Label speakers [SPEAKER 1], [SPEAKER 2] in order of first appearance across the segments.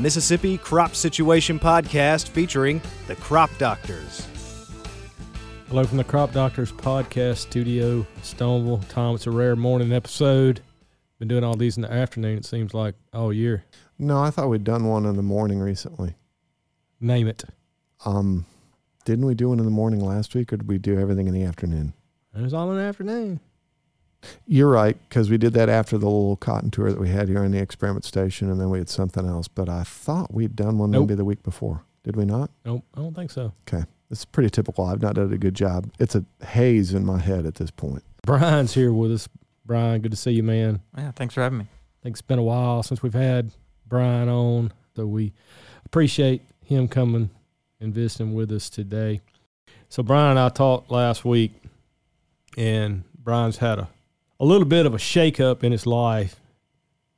[SPEAKER 1] Mississippi Crop Situation Podcast featuring the Crop Doctors.
[SPEAKER 2] Hello from the Crop Doctors Podcast Studio, Stoneville. Tom, it's a rare morning episode. Been doing all these in the afternoon, it seems like all year.
[SPEAKER 3] No, I thought we'd done one in the morning recently.
[SPEAKER 2] Name it.
[SPEAKER 3] Um, didn't we do one in the morning last week, or did we do everything in the afternoon?
[SPEAKER 2] It was all in the afternoon.
[SPEAKER 3] You're right, because we did that after the little cotton tour that we had here on the experiment station, and then we had something else. But I thought we'd done one
[SPEAKER 2] Nope.
[SPEAKER 3] maybe the week before. Did we not?
[SPEAKER 2] Nope, I don't think so. Okay.
[SPEAKER 3] It's pretty typical. I've not done a good job. It's a haze in my head at this point.
[SPEAKER 2] Brian's here with us. Brian, good to see you, man.
[SPEAKER 4] Yeah, thanks for having me.
[SPEAKER 2] I think it's been a while since we've had Brian on, so we appreciate him coming and visiting with us today. So Brian and I talked last week, and Brian's had a, a little bit of a shakeup in his life.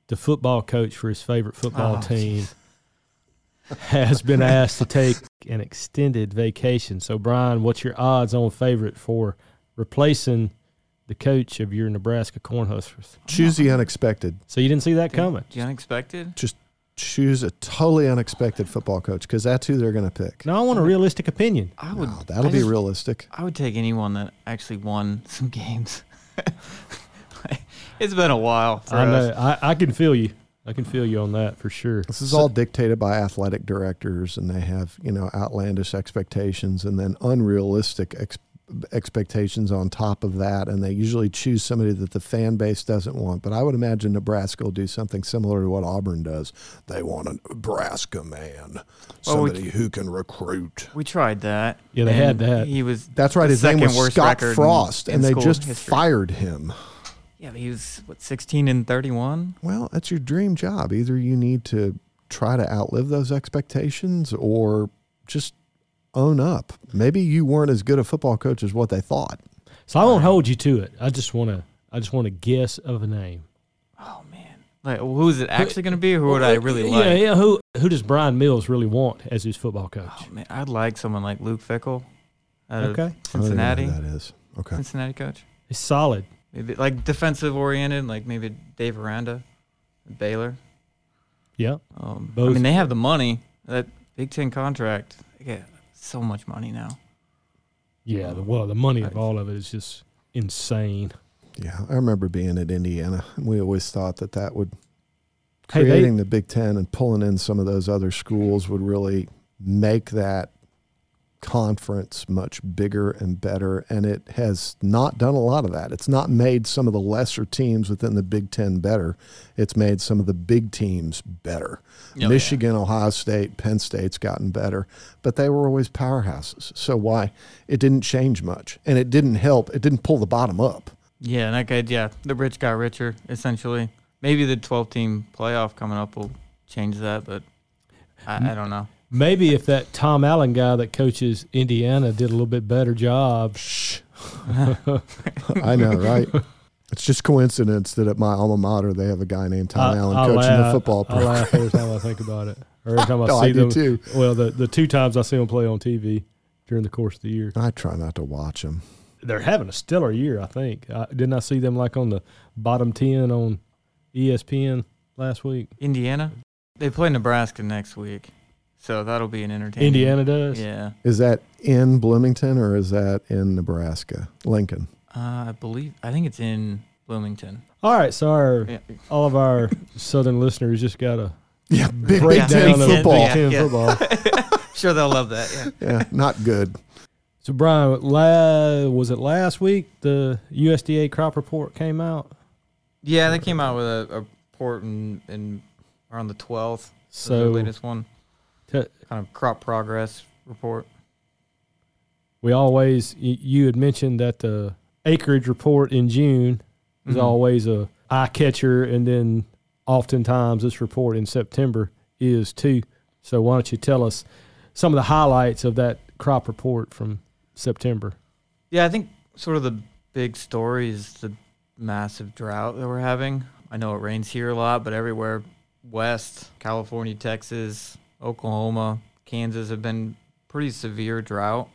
[SPEAKER 2] The football coach for his favorite football
[SPEAKER 4] Oh,
[SPEAKER 2] team has been asked to take an extended vacation. So Brian, what's your odds on favorite for replacing the coach of your Nebraska Cornhuskers?
[SPEAKER 3] Choose the unexpected.
[SPEAKER 2] So you didn't see that coming.
[SPEAKER 4] The unexpected?
[SPEAKER 3] Just choose a totally unexpected football coach because that's who they're going to pick.
[SPEAKER 2] No, I want a realistic opinion.
[SPEAKER 4] I would.
[SPEAKER 3] No, that'll
[SPEAKER 4] I
[SPEAKER 3] be
[SPEAKER 4] just-
[SPEAKER 3] realistic.
[SPEAKER 4] I would take anyone that actually won some games. it's been a while. For
[SPEAKER 2] I
[SPEAKER 4] us.
[SPEAKER 2] know. I, I can feel you. I can feel you on that for sure.
[SPEAKER 3] This is
[SPEAKER 2] So-
[SPEAKER 3] all dictated by athletic directors, and they have you know outlandish expectations, and then unrealistic ex- expectations on top of that. And they usually choose somebody that the fan base doesn't want. But I would imagine Nebraska will do something similar to what Auburn does. They want a Nebraska man,
[SPEAKER 4] Well, we-
[SPEAKER 3] somebody who can recruit.
[SPEAKER 4] We tried that.
[SPEAKER 2] Yeah, they had
[SPEAKER 4] and
[SPEAKER 2] that.
[SPEAKER 4] He was.
[SPEAKER 3] That's right.
[SPEAKER 4] the
[SPEAKER 3] His name
[SPEAKER 4] second
[SPEAKER 3] was
[SPEAKER 4] worst
[SPEAKER 3] Scott
[SPEAKER 4] record in-
[SPEAKER 3] Frost,
[SPEAKER 4] in
[SPEAKER 3] and they
[SPEAKER 4] school
[SPEAKER 3] just
[SPEAKER 4] history.
[SPEAKER 3] fired him.
[SPEAKER 4] Yeah, but he was what 16 and 31.
[SPEAKER 3] Well, that's your dream job. Either you need to try to outlive those expectations or just own up. Maybe you weren't as good a football coach as what they thought.
[SPEAKER 2] So I won't hold you to it. I just want to. I just want to guess of a name.
[SPEAKER 4] Oh man. Like, who's it actually going to be? Or who would I really like?
[SPEAKER 2] Yeah, yeah. Who Who does Brian Mills really want as his football coach?
[SPEAKER 4] Oh man, I'd like someone like Luke Fickell. Out
[SPEAKER 2] okay,
[SPEAKER 4] Of
[SPEAKER 3] I don't know
[SPEAKER 4] Cincinnati.
[SPEAKER 3] who that is. Okay.
[SPEAKER 4] Cincinnati coach.
[SPEAKER 2] he's solid.
[SPEAKER 4] Maybe like defensive oriented, like maybe Dave Aranda, Baylor.
[SPEAKER 2] Yeah,
[SPEAKER 4] Um, I mean, they have the money. That Big Ten contract, they get so much money now.
[SPEAKER 2] yeah. The, well, the money of all of it is just insane.
[SPEAKER 3] Yeah, I remember being at Indiana. and We always thought that that would
[SPEAKER 2] Hey, they-
[SPEAKER 3] creating the Big Ten and pulling in some of those other schools would really make that conference much bigger and better. And it has not done a lot of that. It's not made some of the lesser teams within the Big Ten better. It's made some of the big teams better.
[SPEAKER 4] Oh,
[SPEAKER 3] Michigan, Ohio State, Penn State's gotten better, but they were always powerhouses. So why? It didn't change much, and it didn't help. It didn't pull the bottom up.
[SPEAKER 4] Yeah, and that guy, yeah, the rich got richer, essentially. Maybe the 12 team playoff coming up will change that, but I, I mm. don't know.
[SPEAKER 2] Maybe if that Tom Allen guy that coaches Indiana did a little bit better job.
[SPEAKER 3] Shh. I know, right? It's just coincidence that at my alma mater they have a guy named Tom
[SPEAKER 2] I-
[SPEAKER 3] Allen
[SPEAKER 2] I
[SPEAKER 3] coaching
[SPEAKER 2] laugh-
[SPEAKER 3] the football
[SPEAKER 2] I laugh every time I think about it. Or every time I
[SPEAKER 3] No,
[SPEAKER 2] see
[SPEAKER 3] I do
[SPEAKER 2] them.
[SPEAKER 3] too.
[SPEAKER 2] Well, the the two times I see them play on TV during the course of the year,
[SPEAKER 3] I try not to watch them.
[SPEAKER 2] they're having a stellar year. I think. I, didn't I see them like on the bottom ten on ESPN last week?
[SPEAKER 4] Indiana, they play Nebraska next week, so that'll be an entertaining.
[SPEAKER 2] Indiana does.
[SPEAKER 4] Yeah,
[SPEAKER 3] Is that in Bloomington or is that in Nebraska? Lincoln.
[SPEAKER 4] uh, I believe, I think it's in Bloomington.
[SPEAKER 2] All right, so our
[SPEAKER 4] Yeah.
[SPEAKER 2] all of our southern listeners just got a
[SPEAKER 3] Yeah, big Big
[SPEAKER 2] breakdown
[SPEAKER 3] Ten
[SPEAKER 2] of
[SPEAKER 3] football.
[SPEAKER 2] Big Ten
[SPEAKER 4] Yeah.
[SPEAKER 2] football.
[SPEAKER 4] Sure, they'll love that. Yeah.
[SPEAKER 3] Yeah, not good.
[SPEAKER 2] So Brian, la- was it last week the USDA crop report came out?
[SPEAKER 4] Yeah, they came out with a, a report in, in around the 12th. So the
[SPEAKER 2] So
[SPEAKER 4] latest one,
[SPEAKER 2] t-
[SPEAKER 4] kind of crop progress report.
[SPEAKER 2] we always you had mentioned that the acreage report in June is
[SPEAKER 4] Mhm.
[SPEAKER 2] always a eye catcher, and then oftentimes this report in September is too. So why don't you tell us some of the highlights of that crop report from September?
[SPEAKER 4] Yeah, I think sort of the big story is the massive drought that we're having. I know it rains here a lot, but everywhere west, California, Texas, Oklahoma, Kansas have been pretty severe drought.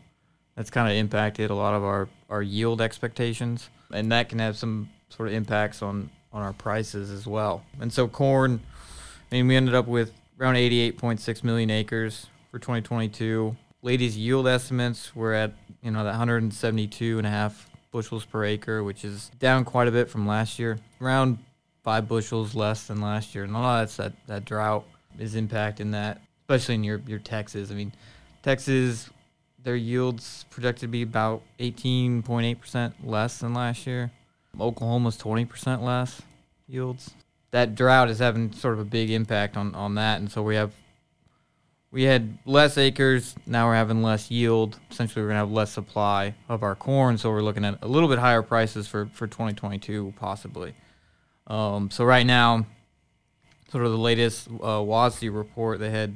[SPEAKER 4] That's kind of impacted a lot of our, our yield expectations, and that can have some sort of impacts on, on our prices as well. And so corn, I mean, we ended up with around 88.6 million acres for 2022. Latest yield estimates were at you know that 172 and a half bushels per acre, which is down quite a bit from last year. Around five bushels less than last year, and a lot of that's that that drought is impacting that, especially in your your Texas. I mean, Texas their yields projected to be about 18.8% less than last year. Oklahoma's 20% less yields. That drought is having sort of a big impact on, on that, and so we have we had less acres. Now we're having less yield. Essentially, we're gonna have less supply of our corn, so we're looking at a little bit higher prices for for 2022 possibly. Um, so right now, sort of the latest uh, WASDE report, they had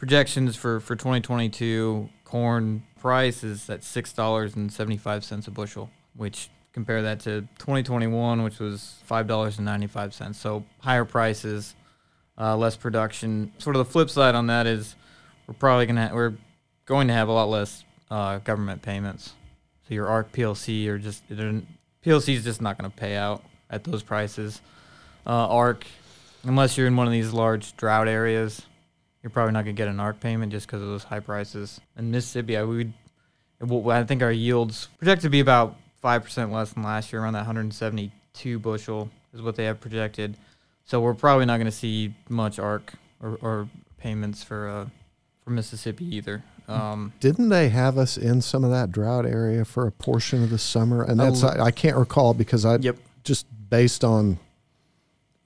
[SPEAKER 4] projections for for 2022 corn price is at six dollars and seventy five cents a bushel, which compare that to 2021, which was five dollars and ninety five cents. So higher prices, uh, less production. Sort of the flip side on that is we're probably gonna ha- we're going to have a lot less uh, government payments. So your ARC PLC or just PLC is just not going to pay out at those prices. Uh, ARC, unless you're in one of these large drought areas, you're probably not going to get an ARC payment just because of those high prices. In Mississippi, I would, I think our yields projected to be about five percent less than last year, around that 172 bushel is what they have projected. So we're probably not going to see much ARC or, or payments for uh, for Mississippi either. Um,
[SPEAKER 3] Didn't they have us in some of that drought area for a portion of the summer? And that's I, I can't recall because I
[SPEAKER 4] yep.
[SPEAKER 3] just based on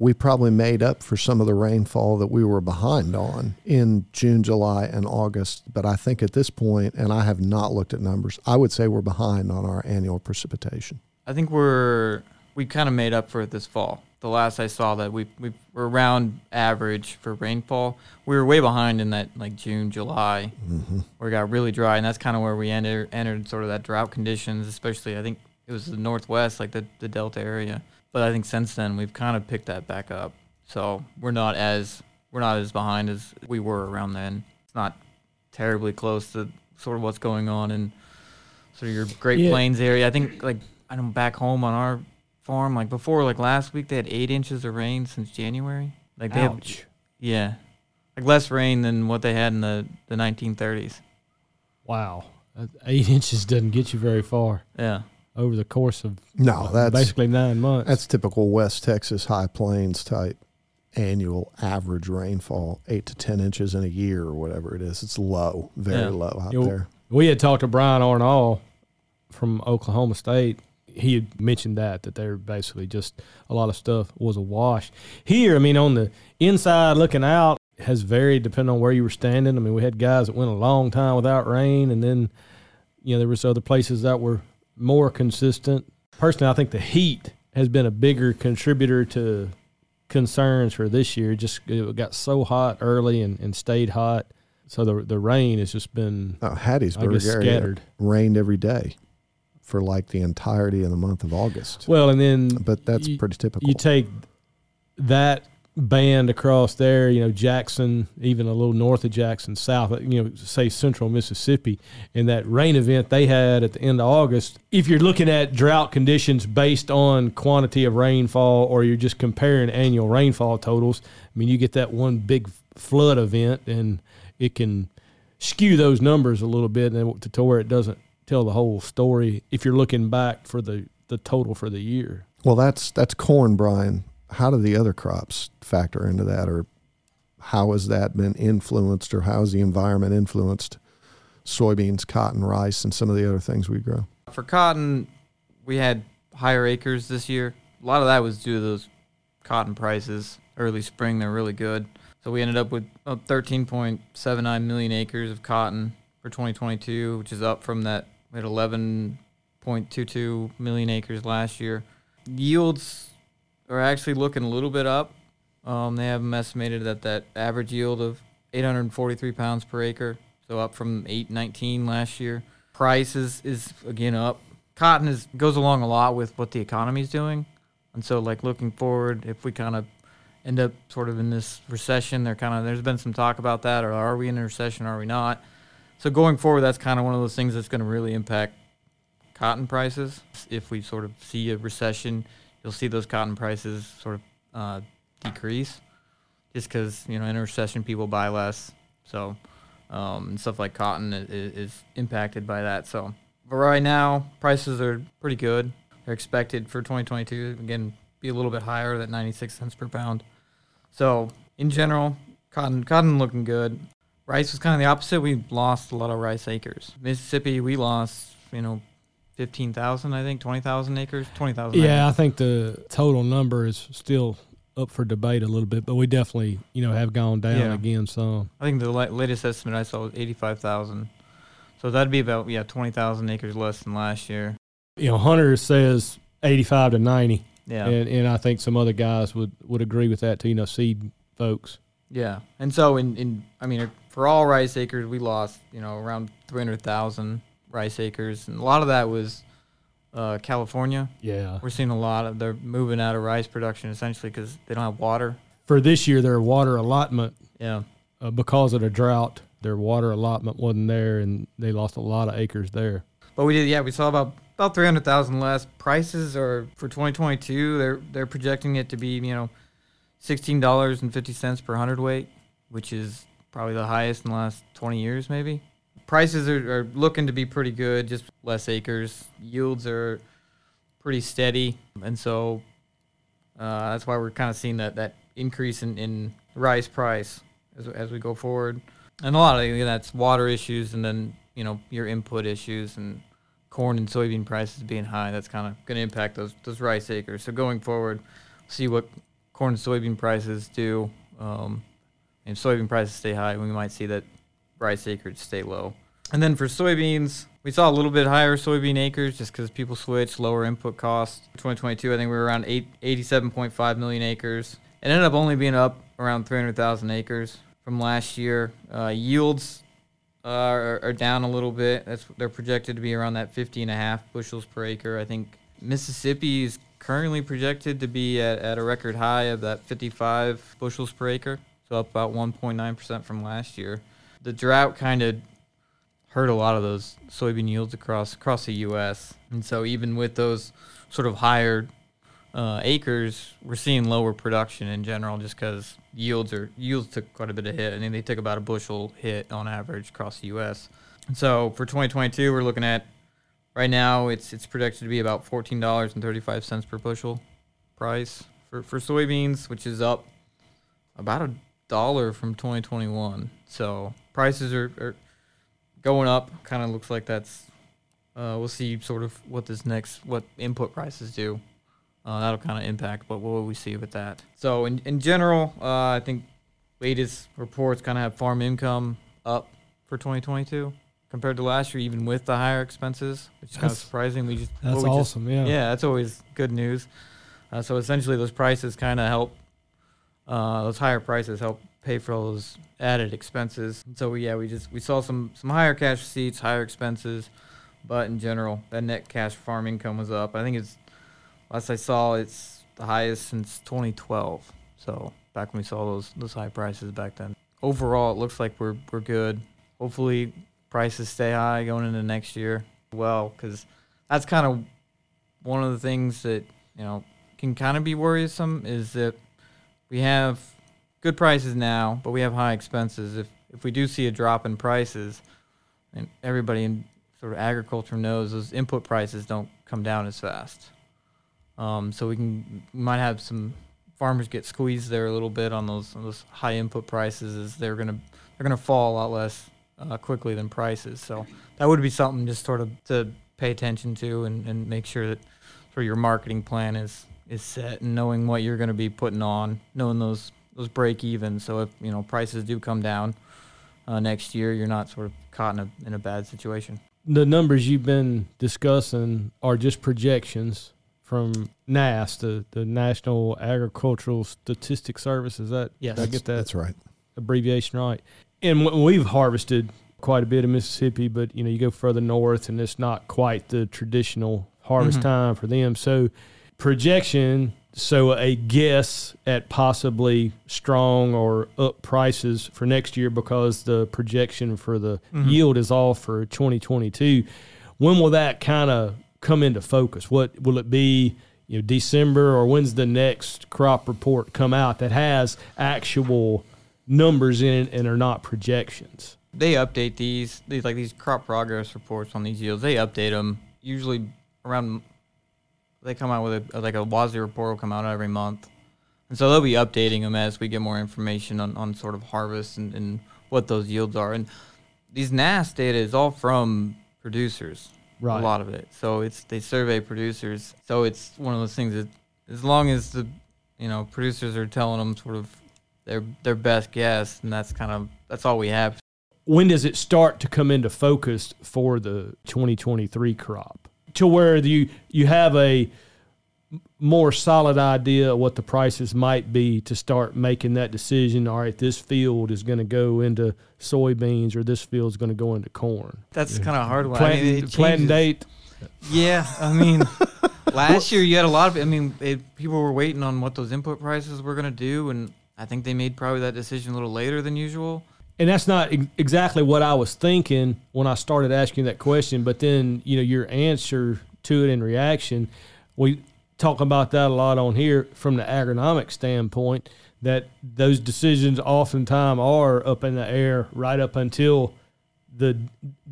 [SPEAKER 3] we probably made up for some of the rainfall that we were behind on in June, July, and August. But I think at this point, and I have not looked at numbers, I would say we're behind on our annual precipitation.
[SPEAKER 4] I think we're we kind of made up for it this fall. The last I saw that we we were around average for rainfall. We were way behind in that like June, July,
[SPEAKER 3] mm-hmm.
[SPEAKER 4] where it got really dry, and that's kind of where we entered entered sort of that drought conditions. Especially, I think it was the northwest, like the the Delta area. But I think since then we've kind of picked that back up. So we're not as we're not as behind as we were around then. It's not terribly close to sort of what's going on in sort of your Great yeah. Plains area. I think like I know back home on our farm, like before, like last week they had eight inches of rain since January. Like they
[SPEAKER 2] Ouch.
[SPEAKER 4] Have, yeah, like less rain than what they had in the the 1930s.
[SPEAKER 2] Wow, eight inches doesn't get you very far.
[SPEAKER 4] Yeah
[SPEAKER 2] over the course of
[SPEAKER 3] no, uh, that's
[SPEAKER 2] basically nine months.
[SPEAKER 3] That's typical West Texas high plains type annual average rainfall, eight to ten inches in a year or whatever it is. It's low, very yeah. low out you know, there.
[SPEAKER 2] We had talked to Brian Arnall from Oklahoma State. He had mentioned that that they're basically just a lot of stuff was a wash. Here, I mean, on the inside looking out has varied depending on where you were standing. I mean, we had guys that went a long time without rain, and then you know there was other places that were more consistent. Personally, I think the heat has been a bigger contributor to concerns for this year. Just it got so hot early and, and stayed hot. So the the rain has just been
[SPEAKER 3] oh, Hattiesburg scattered. rained every day for like the entirety of the month of August.
[SPEAKER 2] Well, and then
[SPEAKER 3] but that's you, pretty typical.
[SPEAKER 2] You take that band across there, you know, Jackson, even a little north of Jackson, south, uh, you know, say central Mississippi, and that rain event they had at the end of August. If you're looking at drought conditions based on quantity of rainfall or you're just comparing annual rainfall totals, I mean, you get that one big flood event and it can skew those numbers a little bit and to, to where it doesn't tell the whole story if you're looking back for the, the total for the year.
[SPEAKER 3] Well, that's that's corn, Brian how do the other crops factor into that, or how has that been influenced, or how has the environment influenced soybeans, cotton, rice, and some of the other things we grow?
[SPEAKER 4] For cotton, we had higher acres this year. A lot of that was due to those cotton prices. Early spring, they're really good. So we ended up with 13.79 million acres of cotton for 2022, which is up from that we had 11.22 million acres last year. Yields are actually looking a little bit up. Um, they have them estimated at that average yield of 843 pounds per acre, so up from 819 last year. Price is, is again up. Cotton is goes along a lot with what the economy is doing, and so like looking forward, if we kind of end up sort of in this recession, there kind of there's been some talk about that, or are we in a recession? Are we not? So going forward, that's kind of one of those things that's going to really impact cotton prices. If we sort of see a recession, you'll see those cotton prices sort of uh, decrease. just because you know intercession people buy less, so um, and stuff like cotton is, is impacted by that. So, but right now prices are pretty good. They're expected for 2022 again be a little bit higher, at 96 cents per pound. So in general, cotton cotton looking good. Rice was kind of the opposite. We lost a lot of rice acres. Mississippi, we lost you know fifteen thousand, I think, twenty thousand acres, twenty thousand.
[SPEAKER 2] Yeah, I think the total number is still up for debate a little bit, but we definitely you know have gone down
[SPEAKER 4] Yeah.
[SPEAKER 2] again some.
[SPEAKER 4] I think the latest estimate I saw was eighty-five thousand. So that'd be about yeah twenty thousand acres less than last year.
[SPEAKER 2] You know, Hunter says eighty-five to ninety,
[SPEAKER 4] Yeah,
[SPEAKER 2] and and I think some other guys would would agree with that too. You know, seed folks.
[SPEAKER 4] yeah. And so in in I mean for all rice acres, we lost you know around three hundred thousand rice acres, and a lot of that was uh, California.
[SPEAKER 2] Yeah.
[SPEAKER 4] We're seeing a lot of they're moving out of rice production essentially because they don't have water.
[SPEAKER 2] For this year, their water allotment
[SPEAKER 4] Yeah,
[SPEAKER 2] uh, because of the drought, their water allotment wasn't there, and they lost a lot of acres there.
[SPEAKER 4] but we did. Yeah, we saw about about three hundred thousand less. Prices are for twenty twenty two. They're they're projecting it to be you know sixteen dollars and fifty cents per hundredweight, which is probably the highest in the last twenty years, maybe. Prices are, are looking to be pretty good, just less acres. Yields are pretty steady, and so uh, that's why we're kind of seeing that that increase in, in rice price as, as we go forward. And a lot of it, that's water issues, and then you know your input issues and corn and soybean prices being high. That's kind of going to impact those those rice acres. So going forward, see what corn and soybean prices do. Um, if soybean prices stay high, we might see that rice acreage stay low. And then for soybeans, we saw a little bit higher soybean acres just because people switched, lower input costs. 2022, I think we were around eight, 87.5 million acres. It ended up only being up around 300,000 acres from last year. Uh, yields uh, are, are down a little bit. That's they're projected to be around that 50 and a half bushels per acre. I think Mississippi is currently projected to be at, at a record high of that 55 bushels per acre, so up about 1.9% from last year. The drought kind of hurt a lot of those soybean yields across across the U.S. And so even with those sort of higher uh, acres, we're seeing lower production in general, just because yields are yields took quite a bit of hit. I mean, they took about a bushel hit on average across the U.S. And so for 2022, we're looking at right now it's it's projected to be about fourteen dollars and thirty five cents per bushel price for for soybeans, which is up about a dollar from 2021. So prices are, are going up. Kind of looks like that's. Uh, we'll see sort of what this next what input prices do. Uh, that'll kind of impact, but what will we see with that? So in in general, uh, I think latest reports kind of have farm income up for 2022 compared to last year, even with the higher expenses, which is kind of surprising. We just
[SPEAKER 2] That's
[SPEAKER 4] we just-
[SPEAKER 2] awesome. yeah.
[SPEAKER 4] yeah, that's always good news. Uh, so essentially, those prices kind of help. Uh, those higher prices help pay for all those added expenses. And So yeah, we just we saw some some higher cash receipts, higher expenses, but in general, that net cash farm income was up. I think it's last I saw, it's the highest since 2012. So back when we saw those those high prices back then. Overall, it looks like we're we're good. Hopefully, prices stay high going into next year. Well, because that's kind of one of the things that you know can kind of be worrisome is that we have good prices now, but we have high expenses. If if we do see a drop in prices, and everybody in sort of agriculture knows those input prices don't come down as fast. Um, so we can we might have some farmers get squeezed there a little bit on those on those high input prices as they're gonna they're gonna fall a lot less uh, quickly than prices. So that would be something just sort of to pay attention to and, and make sure that sort of your marketing plan is is set and knowing what you're to be putting on, knowing those those break even. So if you know prices do come down uh, next year, you're not sort of caught in a in a bad situation.
[SPEAKER 2] the numbers you've been discussing are just projections from NASS, the, the National Agricultural Statistics Service. Is that
[SPEAKER 4] Yes.
[SPEAKER 2] did I get that
[SPEAKER 3] That's right.
[SPEAKER 2] abbreviation right? And we've harvested quite a bit in Mississippi, but you know you go further north, and it's not quite the traditional harvest
[SPEAKER 4] Mhm.
[SPEAKER 2] time for them. So projection. So a guess at possibly strong or up prices for next year because the projection for the
[SPEAKER 4] Mhm.
[SPEAKER 2] yield is off for 2022. When will that kind of come into focus? What will it be? you know December or when's the next crop report come out that has actual numbers in it and are not projections?
[SPEAKER 4] They update these, these like these crop progress reports on these yields. They update them usually around. They come out with a like a WASDE report will come out every month, and so they'll be updating them as we get more information on, on sort of harvest and, and what those yields are. And these NASS data is all from producers,
[SPEAKER 2] Right.
[SPEAKER 4] a lot of it. So it's they survey producers. So it's one of those things that as long as the you know producers are telling them sort of their their best guess, and that's kind of that's all we have.
[SPEAKER 2] when does it start to come into focus for the 2023 crop to where you you have a more solid idea of what the prices might be to start making that decision all right this field is going to go into soybeans or this field is going to go into corn
[SPEAKER 4] That's kind of a hard one. I
[SPEAKER 2] planting,
[SPEAKER 4] mean, it
[SPEAKER 2] date
[SPEAKER 4] Yeah, I mean, last year you had a lot of. I mean, it, people were waiting on what those input prices were going to do, and I think they made probably that decision a little later than usual.
[SPEAKER 2] And that's not ex- exactly what I was thinking when I started asking that question. But then, you know, your answer to it in reaction, we talk about that a lot on here from the agronomic standpoint. That those decisions oftentimes are up in the air right up until the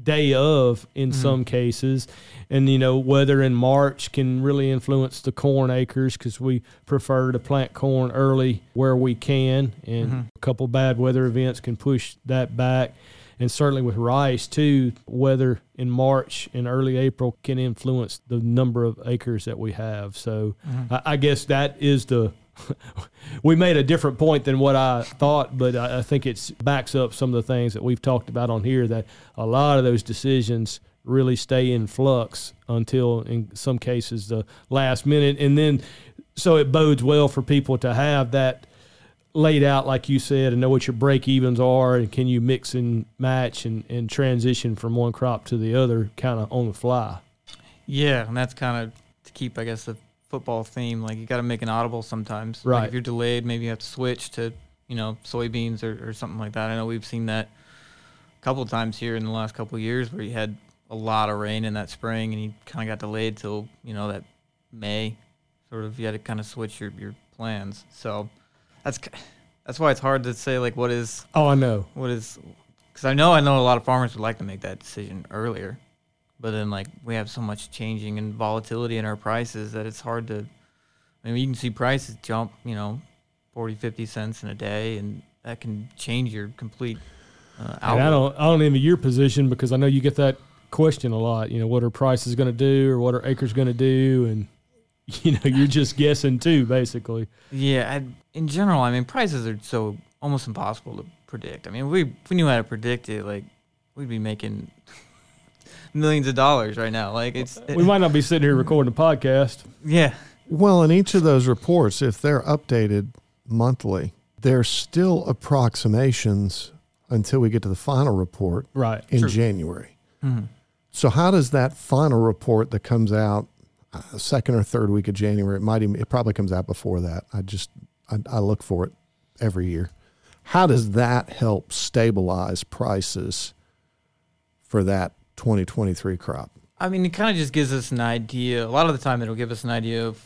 [SPEAKER 2] day of in mm-hmm. some cases. And you know weather in march can really influence the corn acres because we prefer to plant corn early where we can. And mm-hmm. a couple bad weather events can push that back. And certainly with rice too weather in march and early april can influence the number of acres that we have. So mm-hmm. I, I guess that is the we made a different point than what I thought, but I, I think it backs up some of the things that we've talked about on here. That a lot of those decisions really stay in flux until, in some cases, the last minute, and then so it bodes well for people to have that laid out, like you said, and know what your break evens are, and can you mix and match and, and transition from one crop to the other, kind of on the fly.
[SPEAKER 4] Yeah, and that's kind of to keep, I guess, the football theme. Like you got to make an audible sometimes. Like
[SPEAKER 2] Right.
[SPEAKER 4] if you're delayed, maybe you have to switch to you know soybeans or, or something like that. I know we've seen that a couple of times here in the last couple of years where you had a lot of rain in that spring and you kind of got delayed till you know that May. Sort of, you had to kind of switch your, your plans. So that's that's why it's hard to say like what is
[SPEAKER 2] Oh, I know.
[SPEAKER 4] what is because I know I know a lot of farmers would like to make that decision earlier, but then like we have so much changing and volatility in our prices that it's hard to. I mean, you can see prices jump, you know, 40, 50 cents in a day, and that can change your complete uh,
[SPEAKER 2] And I don't, I don't envy your position because I know you get that question a lot. You know, what are prices going to do, or what are acres going to do, and you know, you're just guessing too, basically.
[SPEAKER 4] Yeah, I, in general, I mean, prices are so almost impossible to predict. I mean, we if we knew how to predict it, like we'd be making millions of dollars right now. Like it's
[SPEAKER 2] We might not be sitting here recording a podcast.
[SPEAKER 4] yeah.
[SPEAKER 3] Well, in each of those reports, if they're updated monthly, they're still approximations until we get to the final report
[SPEAKER 2] Right.
[SPEAKER 3] in
[SPEAKER 4] True.
[SPEAKER 3] January.
[SPEAKER 4] Mhm.
[SPEAKER 3] So, how does that final report that comes out uh, second or third week of January? It might even, it probably comes out before that. I just I, I look for it every year. How does that help stabilize prices for that 2023 crop?
[SPEAKER 4] I mean, it kind of just gives us an idea. A lot of the time, it'll give us an idea of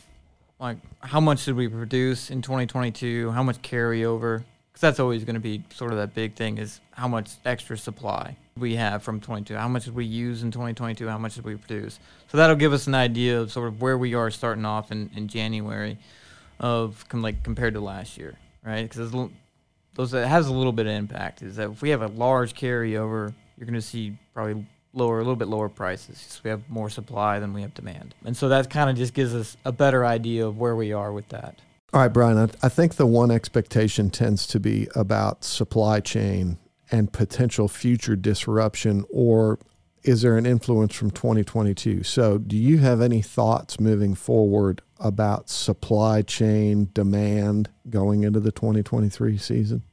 [SPEAKER 4] like how much did we produce in 2022, how much carryover, because that's always going to be sort of that big thing is how much extra supply we have from 22. How much did we use in 2022? How much did we produce? So that'll give us an idea of sort of where we are starting off in, in January, of com- like compared to last year, right? Because those it has a little bit of impact. Is that if we have a large carryover, you're going to see probably lower, a little bit lower prices. So we have more supply than we have demand, and so that kind of just gives us a better idea of where we are with that.
[SPEAKER 3] All right, Brian, I, I think the one expectation tends to be about supply chain and potential future disruption, or is there an influence from 2022? So, do you have any thoughts moving forward about supply chain demand going into the 2023 season?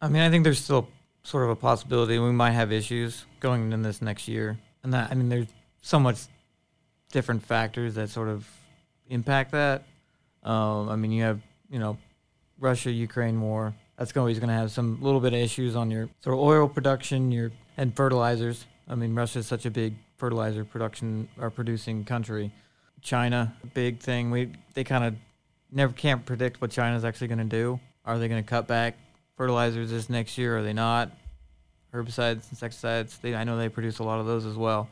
[SPEAKER 4] I mean, I think there's still sort of a possibility we might have issues going into this next year, and that I mean, there's so much different factors that sort of impact that. Um, I mean, you have you know Russia Ukraine war. That's always going to have some little bit of issues on your sort of oil production, your and fertilizers. I mean, Russia is such a big fertilizer production or producing country. China, big thing. We they kind of never can't predict what China's actually going to do. Are they going to cut back fertilizers this next year? Are they not? Herbicides, insecticides. They, I know they produce a lot of those as well.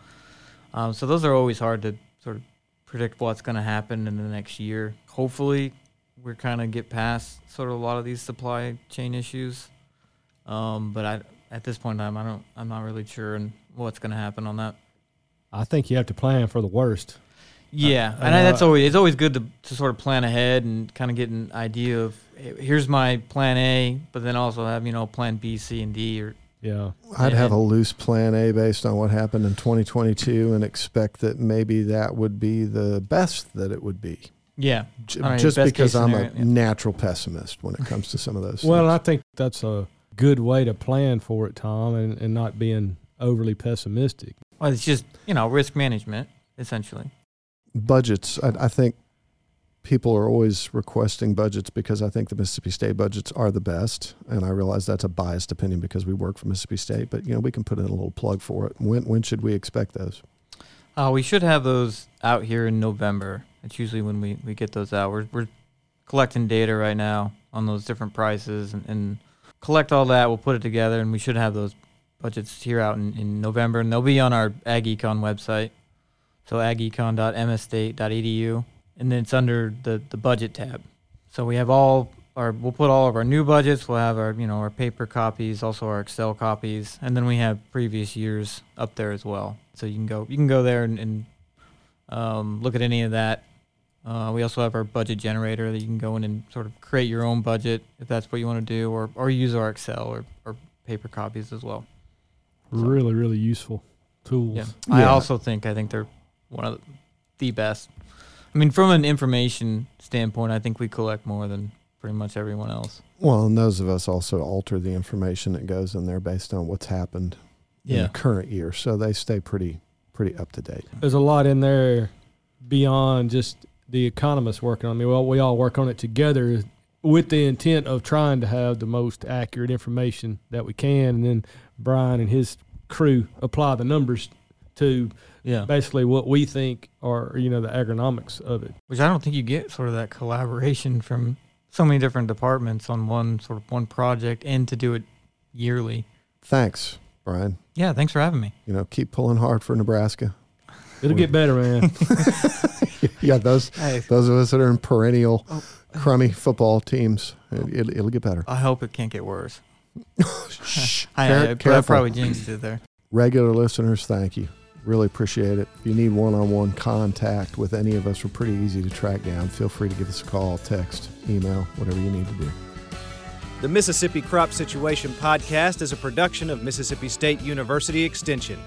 [SPEAKER 4] Um, so those are always hard to sort of predict what's going to happen in the next year. Hopefully, we're kind of get past sort of a lot of these supply chain issues. Um, but I, at this point in time, I don't, I'm not really sure and what's going to happen on that.
[SPEAKER 2] I think you have to plan for the worst.
[SPEAKER 4] Yeah, and that's always it's always good to, to sort of plan ahead and kind of get an idea of here's my plan A, but then also have you know plan B, C, and D. Or
[SPEAKER 2] Yeah.
[SPEAKER 3] I'd have a loose plan A based on what happened in 2022 and expect that maybe that would be the best that it would be.
[SPEAKER 4] yeah,
[SPEAKER 3] J-
[SPEAKER 4] All right,
[SPEAKER 3] just because I'm
[SPEAKER 4] scenario,
[SPEAKER 3] a
[SPEAKER 4] yeah.
[SPEAKER 3] natural pessimist when it comes to some of those.
[SPEAKER 2] Well,
[SPEAKER 3] things.
[SPEAKER 2] I think that's a good way to plan for it, Tom, and, and not being overly pessimistic.
[SPEAKER 4] well, it's just you know risk management essentially.
[SPEAKER 3] budgets. I, I think people are always requesting budgets because I think the Mississippi State budgets are the best, and I realize that's a biased opinion because we work for Mississippi State. But you know, we can put in a little plug for it. When when should we expect those?
[SPEAKER 4] Uh, we should have those out here in November. It's usually when we, we get those out. We're, we're collecting data right now on those different prices and, and collect all that. We'll put it together, and we should have those budgets here out in, in November, and they'll be on our AgEcon website. So agecon.msstate.edu, and then it's under the, the budget tab. So we have all our we'll put all of our new budgets. We'll have our you know our paper copies, also our Excel copies, and then we have previous years up there as well. So you can go you can go there and, and um, look at any of that. Uh, we also have our budget generator that you can go in and sort of create your own budget if that's what you want to do, or or use our Excel or, or paper copies as well. So-
[SPEAKER 2] Really, really useful tools.
[SPEAKER 4] Yeah. I also think I think they're one of the best. I mean, from an information standpoint, I think we collect more than pretty much everyone else.
[SPEAKER 3] Well, and those of us also alter the information that goes in there based on what's happened in the current year, so they stay pretty pretty up to date.
[SPEAKER 2] There's a lot in there beyond just the economists working on me. Well, we all work on it together with the intent of trying to have the most accurate information that we can, and then Brian and his crew apply the numbers to
[SPEAKER 4] Yeah.
[SPEAKER 2] basically what we think are you know the agronomics of it.
[SPEAKER 4] Which I don't think you get sort of that collaboration from so many different departments on one sort of one project and to do it yearly.
[SPEAKER 3] Thanks, Brian.
[SPEAKER 4] Yeah. Thanks for having me.
[SPEAKER 3] You know, keep pulling hard for Nebraska.
[SPEAKER 2] It'll get better, man.
[SPEAKER 3] yeah, those
[SPEAKER 4] Hey,
[SPEAKER 3] those of us that are in perennial
[SPEAKER 4] Oh.
[SPEAKER 3] crummy football teams, it, it, it'll get better.
[SPEAKER 4] I hope it can't get worse.
[SPEAKER 3] Shh.
[SPEAKER 4] I,
[SPEAKER 3] Care-
[SPEAKER 4] I, I
[SPEAKER 3] careful.
[SPEAKER 4] probably jinxed it there.
[SPEAKER 3] Regular listeners, thank you. Really appreciate it. If you need one on one contact with any of us, we're pretty easy to track down. Feel free to give us a call, text, email, whatever you need to do.
[SPEAKER 1] The Mississippi Crop Situation Podcast is a production of Mississippi State University Extension.